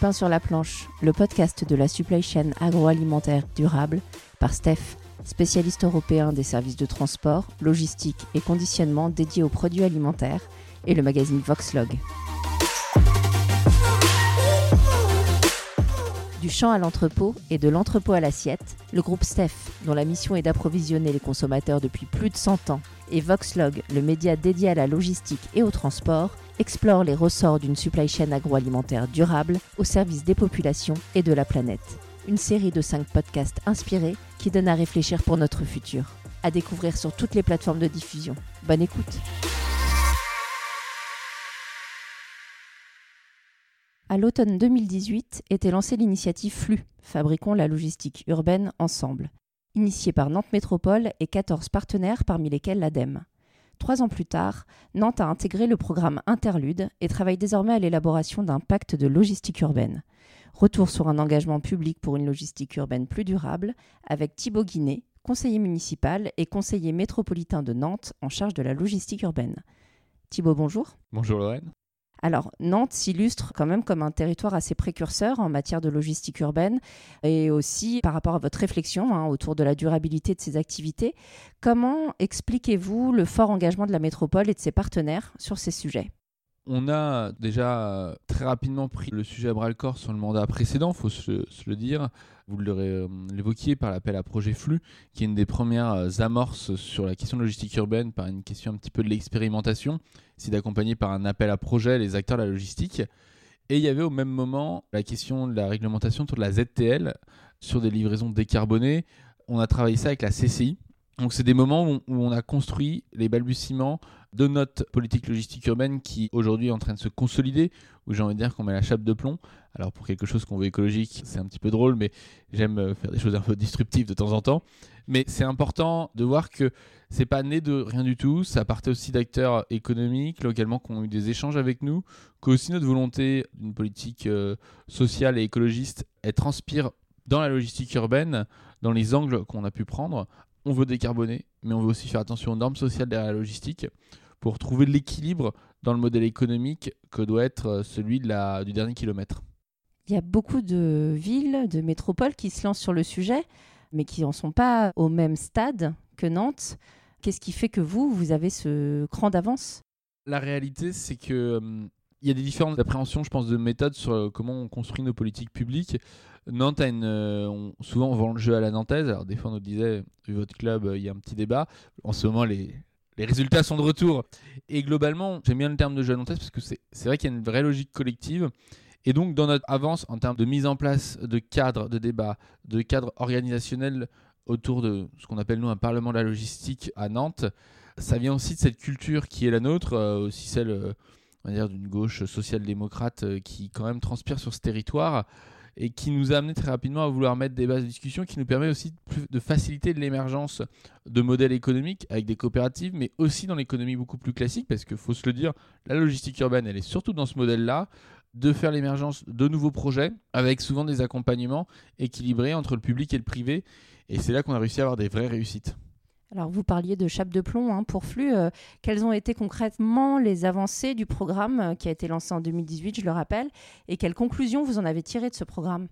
pain sur la planche, le podcast de la supply chain agroalimentaire durable par Steph, spécialiste européen des services de transport, logistique et conditionnement dédié aux produits alimentaires, et le magazine Voxlog. Du champ à l'entrepôt et de l'entrepôt à l'assiette, le groupe Steph, dont la mission est d'approvisionner les consommateurs depuis plus de 100 ans, et Voxlog, le média dédié à la logistique et au transport, explore les ressorts d'une supply chain agroalimentaire durable au service des populations et de la planète. Une série de 5 podcasts inspirés qui donnent à réfléchir pour notre futur. À découvrir sur toutes les plateformes de diffusion. Bonne écoute! À l'automne 2018 était lancée l'initiative Flux, Fabriquons la logistique urbaine ensemble, initiée par Nantes Métropole et 14 partenaires parmi lesquels l'ADEME. Trois ans plus tard, Nantes a intégré le programme Interlude et travaille désormais à l'élaboration d'un pacte de logistique urbaine. Retour sur un engagement public pour une logistique urbaine plus durable avec Thibaut Guinet, conseiller municipal et conseiller métropolitain de Nantes en charge de la logistique urbaine. Thibaut, bonjour. Bonjour Lorraine. Alors, Nantes s'illustre quand même comme un territoire assez précurseur en matière de logistique urbaine et aussi par rapport à votre réflexion hein, autour de la durabilité de ses activités. Comment expliquez-vous le fort engagement de la métropole et de ses partenaires sur ces sujets? On a déjà très rapidement pris le sujet à bras le corps sur le mandat précédent, faut se, le dire. Vous euh, l'évoquiez par l'appel à projet flux, qui est une des premières euh, amorces sur la question de logistique urbaine par une question un petit peu de l'expérimentation. C'est d'accompagner par un appel à projet les acteurs de la logistique. Et il y avait au même moment la question de la réglementation autour de la ZTL sur des livraisons décarbonées. On a travaillé ça avec la CCI. Donc c'est des moments où on a construit les balbutiements de notre politique logistique urbaine qui aujourd'hui est en train de se consolider, où j'ai envie de dire qu'on met la chape de plomb. Alors pour quelque chose qu'on veut écologique, c'est un petit peu drôle, mais j'aime euh, faire des choses un peu disruptives de temps en temps. Mais c'est important de voir que c'est pas né de rien du tout, ça partait aussi d'acteurs économiques localement qui ont eu des échanges avec nous, que aussi notre volonté d'une politique euh, sociale et écologiste, elle transpire dans la logistique urbaine, dans les angles qu'on a pu prendre. On veut décarboner, mais on veut aussi faire attention aux normes sociales derrière la logistique pour trouver l'équilibre dans le modèle économique que doit être euh, celui de la, du dernier kilomètre. Il y a beaucoup de villes, de métropoles qui se lancent sur le sujet, mais qui n'en sont pas au même stade que Nantes. Qu'est-ce qui fait que vous, vous avez ce cran d'avance? La réalité, c'est que hum, il y a des différentes appréhensions, je pense, de méthodes sur euh, comment on construit nos politiques publiques. Nantes a une. Euh, souvent, on vend le jeu à la nantaise. Alors, des fois, on nous disait, vu votre club, il y a un petit débat. En ce moment, les, résultats sont de retour. Et globalement, j'aime bien le terme de jeu parce que c'est vrai qu'il y a une vraie logique collective. Et donc, dans notre avance en termes de mise en place de cadres de débat, de cadres organisationnels autour de ce qu'on appelle nous un parlement de la logistique à Nantes, ça vient aussi de cette culture qui est la nôtre, euh, aussi celle euh, d'une gauche social-démocrate euh, qui quand même transpire sur ce territoire et qui nous a amené très rapidement à vouloir mettre des bases de discussion qui nous permet aussi de, faciliter l'émergence de modèles économiques avec des coopératives, mais aussi dans l'économie beaucoup plus classique, parce qu'il faut se le dire, la logistique urbaine, elle est surtout dans ce modèle-là, de faire l'émergence de nouveaux projets avec souvent des accompagnements équilibrés entre le public et le privé. Et c'est là qu'on a réussi à avoir des vraies réussites. Alors vous parliez de chape de plomb hein, pour flux. Euh, quelles ont été concrètement les avancées du programme euh, qui a été lancé en 2018, je le rappelle, et quelles conclusions vous en avez tirées de ce programme?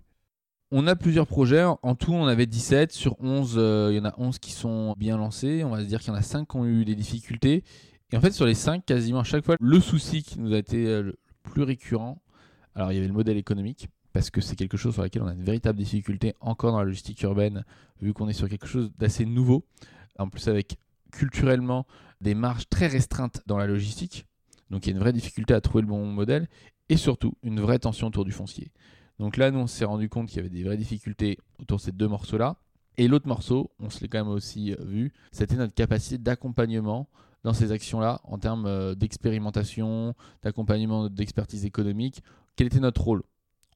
On a plusieurs projets. En tout, on avait 17. Sur 11, euh, il y en a 11 qui sont bien lancés. On va se dire qu'il y en a 5 qui ont eu des difficultés. Et en fait, sur les 5, quasiment à chaque fois, le souci qui nous a été le plus récurrent, alors il y avait le modèle économique, parce que c'est quelque chose sur lequel on a une véritable difficulté encore dans la logistique urbaine, vu qu'on est sur quelque chose d'assez nouveau en plus avec culturellement des marges très restreintes dans la logistique. Donc il y a une vraie difficulté à trouver le bon modèle et surtout une vraie tension autour du foncier. Donc là, nous, on s'est rendu compte qu'il y avait des vraies difficultés autour de ces deux morceaux-là. Et l'autre morceau, on se l'est quand même aussi euh, vu, c'était notre capacité d'accompagnement dans ces actions-là en termes euh, d'expérimentation, d'accompagnement, d'expertise économique. Quel était notre rôle?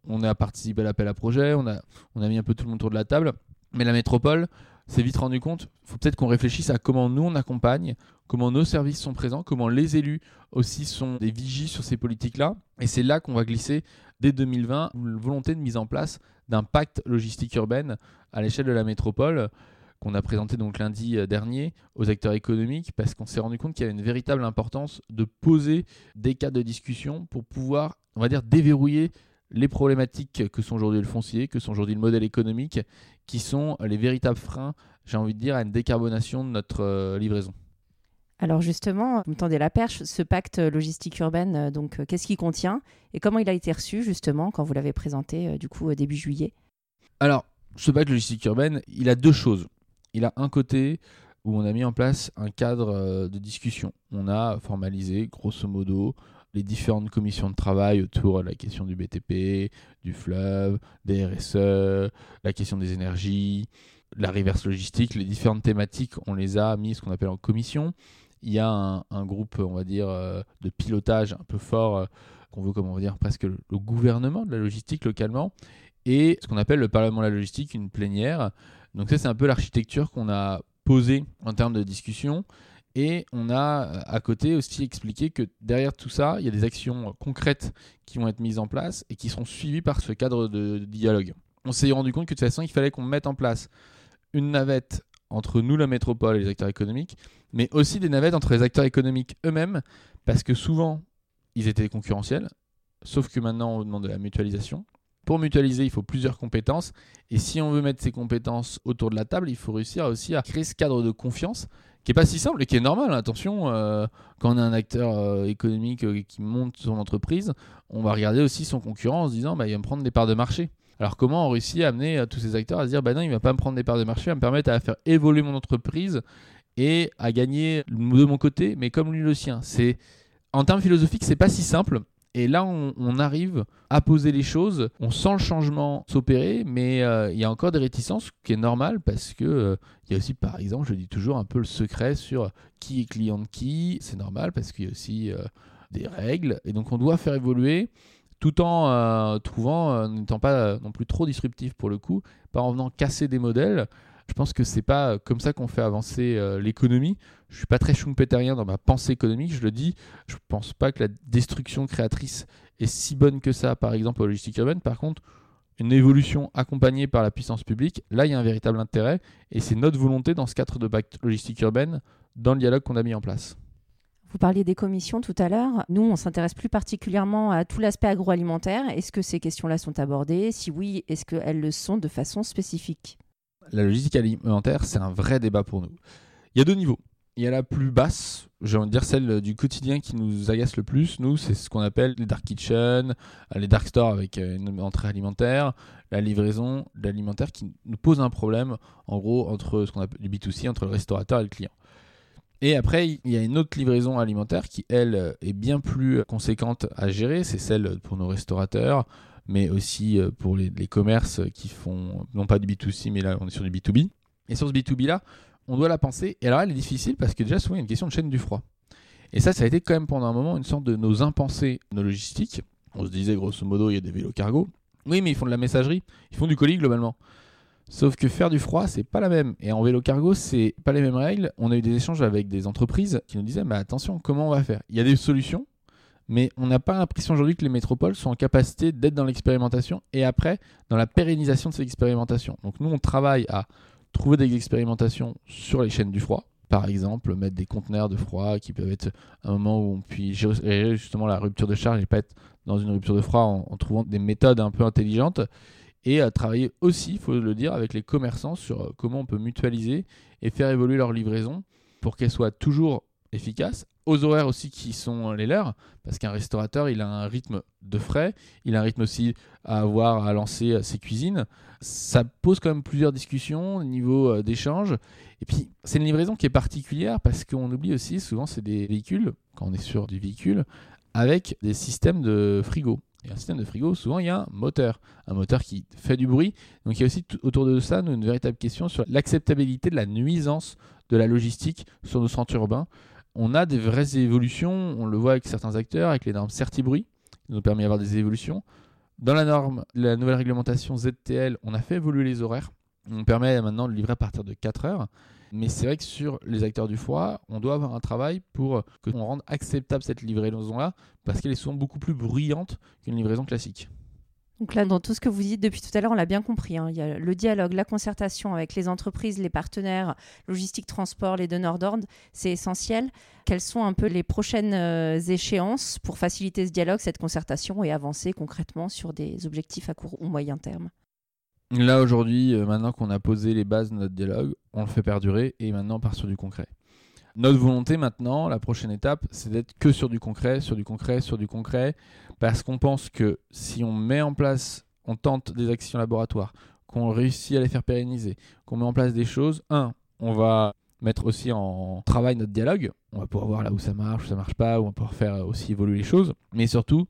On a participé à l'appel à projet, on a, on a mis un peu tout le monde autour de la table, mais la métropole, s'est vite rendu compte, il faut peut-être qu'on réfléchisse à comment nous on accompagne, comment nos services sont présents, comment les élus aussi sont des vigies sur ces politiques-là. Et c'est là qu'on va glisser dès 2020 une volonté de mise en place d'un pacte logistique urbaine à l'échelle de la métropole qu'on a présenté donc lundi euh, dernier aux acteurs économiques parce qu'on s'est rendu compte qu'il y avait une véritable importance de poser des cas de discussion pour pouvoir, on va dire, déverrouiller les problématiques que sont aujourd'hui le foncier, que sont aujourd'hui le modèle économique, qui sont les véritables freins, j'ai envie de dire, à une décarbonation de notre euh, livraison. Alors justement, vous me tendez la perche, ce pacte logistique urbaine, euh, donc euh, qu'est-ce qu'il contient et comment il a été reçu justement quand vous l'avez présenté du coup début juillet? Alors, ce pacte logistique urbaine, il a deux choses. Il a un côté où on a mis en place un cadre de discussion. On a formalisé, grosso modo, les différentes commissions de travail autour de la question du BTP, du fleuve, des RSE, la question des énergies, la reverse logistique, les différentes thématiques, on les a mis ce qu'on appelle en commission. Il y a un, groupe, on va dire, euh, de pilotage un peu fort, euh, qu'on veut, comment dire, presque le, gouvernement de la logistique localement, et ce qu'on appelle le Parlement de la logistique, une plénière. Donc ça, c'est un peu l'architecture qu'on a posée en termes de discussion. Et on a euh, à côté aussi expliqué que derrière tout ça, il y a des actions concrètes qui vont être mises en place et qui seront suivies par ce cadre de, dialogue. On s'est rendu compte que de toute façon, il fallait qu'on mette en place une navette entre nous, la métropole et les acteurs économiques, mais aussi des navettes entre les acteurs économiques eux-mêmes, parce que souvent, ils étaient concurrentiels, sauf que maintenant, on demande de la mutualisation. Pour mutualiser, il faut plusieurs compétences. Et si on veut mettre ces compétences autour de la table, il faut réussir aussi à créer ce cadre de confiance qui est pas si simple et qui est normal. Attention, euh, quand on a un acteur euh, économique euh, qui monte son entreprise, on va regarder aussi son concurrent en se disant bah, il va me prendre des parts de marché. Alors comment on réussit à amener tous ces acteurs à se dire bah non, il va pas me prendre des parts de marché, il va me permettre à faire évoluer mon entreprise et à gagner de mon côté, mais comme lui le sien. C'est en termes philosophiques, c'est pas si simple. Et là, on, arrive à poser les choses, on sent le changement s'opérer, mais euh, il y a encore des réticences, qui est normal, parce que euh, il y a aussi, par exemple, je dis toujours un peu le secret sur qui est client de qui, c'est normal, parce qu'il y a aussi euh, des règles, et donc on doit faire évoluer tout en trouvant, n'étant pas non plus trop disruptif pour le coup, pas en venant casser des modèles, je pense que c'est pas comme ça qu'on fait avancer euh, l'économie. Je suis pas très schumpeterien dans ma pensée économique, je le dis. Je pense pas que la destruction créatrice est si bonne que ça, par exemple, en logistique urbaine. Par contre, une évolution accompagnée par la puissance publique, là, il y a un véritable intérêt. Et c'est notre volonté dans ce cadre de pacte logistique urbaine, dans le dialogue qu'on a mis en place. Vous parliez des commissions tout à l'heure. Nous, on s'intéresse plus particulièrement à tout l'aspect agroalimentaire. Est-ce que ces questions-là sont abordées? Si oui, est-ce qu'elles le sont de façon spécifique? La logistique alimentaire, c'est un vrai débat pour nous. Il y a deux niveaux. Il y a la plus basse, j'ai envie de dire celle du quotidien qui nous agace le plus. Nous, c'est ce qu'on appelle les dark kitchen, les dark stores avec euh, une entrée alimentaire, la livraison l'alimentaire qui nous pose un problème, en gros, entre ce qu'on appelle du B2C, entre le restaurateur et le client. Et après, il y a une autre livraison alimentaire qui, elle, est bien plus conséquente à gérer. C'est celle pour nos restaurateurs, mais aussi euh, pour les, commerces qui font, non pas du B2C, mais là on est sur du B2B. Et sur ce B2B là, on doit la penser. Et alors elle est difficile parce que déjà souvent il y a une question de chaîne du froid. Et ça, ça a été quand même pendant un moment une sorte de nos impensés, nos logistiques. On se disait grosso modo, il y a des vélos cargo. Oui, mais ils font de la messagerie, ils font du colis globalement. Sauf que faire du froid, c'est pas la même. Et en vélo cargo, c'est pas les mêmes règles. On a eu des échanges avec des entreprises qui nous disaient, mais attention, comment on va faire? Il y a des solutions, mais on n'a pas l'impression aujourd'hui que les métropoles sont en capacité d'être dans l'expérimentation et après dans la pérennisation de ces expérimentations. Donc nous, on travaille à trouver des expérimentations sur les chaînes du froid. Par exemple, mettre des conteneurs de froid qui peuvent être un moment où on puisse gérer justement la rupture de charge et pas être dans une rupture de froid en, trouvant des méthodes un peu intelligentes. Et à travailler aussi, il faut le dire, avec les commerçants sur euh, comment on peut mutualiser et faire évoluer leur livraison pour qu'elle soit toujours efficace, aux horaires aussi qui sont les leurs, parce qu'un restaurateur, il a un rythme de frais, il a un rythme aussi à avoir à lancer euh, ses cuisines. Ça pose quand même plusieurs discussions au niveau euh, d'échange. Et puis, c'est une livraison qui est particulière parce qu'on oublie aussi, souvent, c'est des véhicules, quand on est sur du véhicule, avec des systèmes de frigo. Et un système de frigo, souvent, il y a un moteur. Un moteur qui fait du bruit. Donc, il y a aussi autour de ça une véritable question sur l'acceptabilité de la nuisance de la logistique sur nos centres urbains on a des vraies évolutions. On le voit avec certains acteurs, avec les normes CertiBruit, qui nous permet d'avoir des évolutions. Dans la norme, la nouvelle réglementation ZTL, on a fait évoluer les horaires. On permet maintenant de livrer à partir de 4 heures. Mais c'est vrai que sur les acteurs du froid, on doit avoir un travail pour que on rende acceptable cette livraison-là, parce qu'elle est souvent beaucoup plus bruyante qu'une livraison classique. Donc là, dans tout ce que vous dites depuis tout à l'heure, on l'a bien compris. hein. Il y a le dialogue, la concertation avec les entreprises, les partenaires, logistique, transport, les donneurs d'ordre, c'est essentiel. Quelles sont un peu les prochaines euh, échéances pour faciliter ce dialogue, cette concertation et avancer concrètement sur des objectifs à court ou moyen terme? Là, aujourd'hui, euh, maintenant qu'on a posé les bases de notre dialogue, on le fait perdurer et maintenant on part sur du concret. Notre volonté maintenant, la prochaine étape, c'est d'être que sur du concret, sur du concret, sur du concret, parce qu'on pense que si on met en place, on tente des actions laboratoires, qu'on réussit à les faire pérenniser, qu'on met en place des choses, un, on va mettre aussi en travail notre dialogue, on va pouvoir voir là où ça marche, où ça marche pas, où on va pouvoir faire aussi évoluer les choses, mais surtout,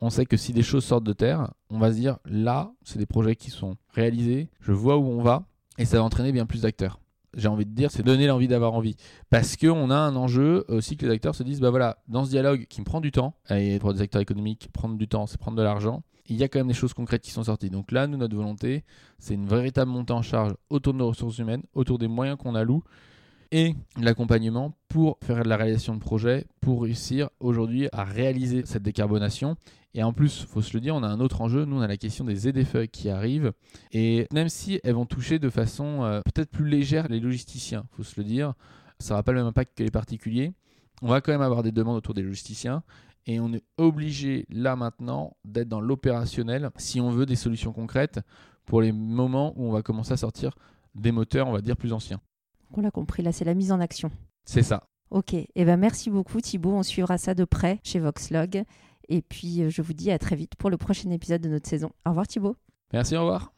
on sait que si des choses sortent de terre, on va se dire là, c'est des projets qui sont réalisés, je vois où on va, et ça va entraîner bien plus d'acteurs j'ai envie de dire, c'est donner l'envie d'avoir envie. Parce qu'on a un enjeu aussi que les acteurs se disent, bah voilà, dans ce dialogue qui me prend du temps, et pour des acteurs économiques, prendre du temps, c'est prendre de l'argent, il y a quand même des choses concrètes qui sont sorties. Donc là, nous, notre volonté, c'est une véritable montée en charge autour de nos ressources humaines, autour des moyens qu'on alloue, et l'accompagnement pour faire de la réalisation de projets, pour réussir aujourd'hui à réaliser cette décarbonation. Et en plus, il faut se le dire, on a un autre enjeu. Nous, on a la question des ZFE qui arrivent. Et même si elles vont toucher de façon euh, peut-être plus légère les logisticiens, il faut se le dire, ça n'aura pas le même impact que les particuliers. On va quand même avoir des demandes autour des logisticiens. Et on est obligé, là maintenant, d'être dans l'opérationnel si on veut des solutions concrètes pour les moments où on va commencer à sortir des moteurs, on va dire, plus anciens. On l'a compris, là, c'est la mise en action. C'est ça. Ok, et eh ben merci beaucoup Thibaut, on suivra ça de près chez Voxlog. Et puis euh, je vous dis à très vite pour le prochain épisode de notre saison. Au revoir Thibaut. Merci, au revoir.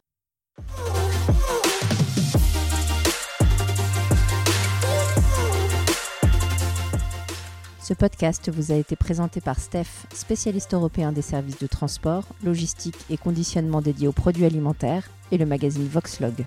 Ce podcast vous a été présenté par Steph, spécialiste européen des services de transport, logistique et conditionnement dédié aux produits alimentaires, et le magazine Voxlog.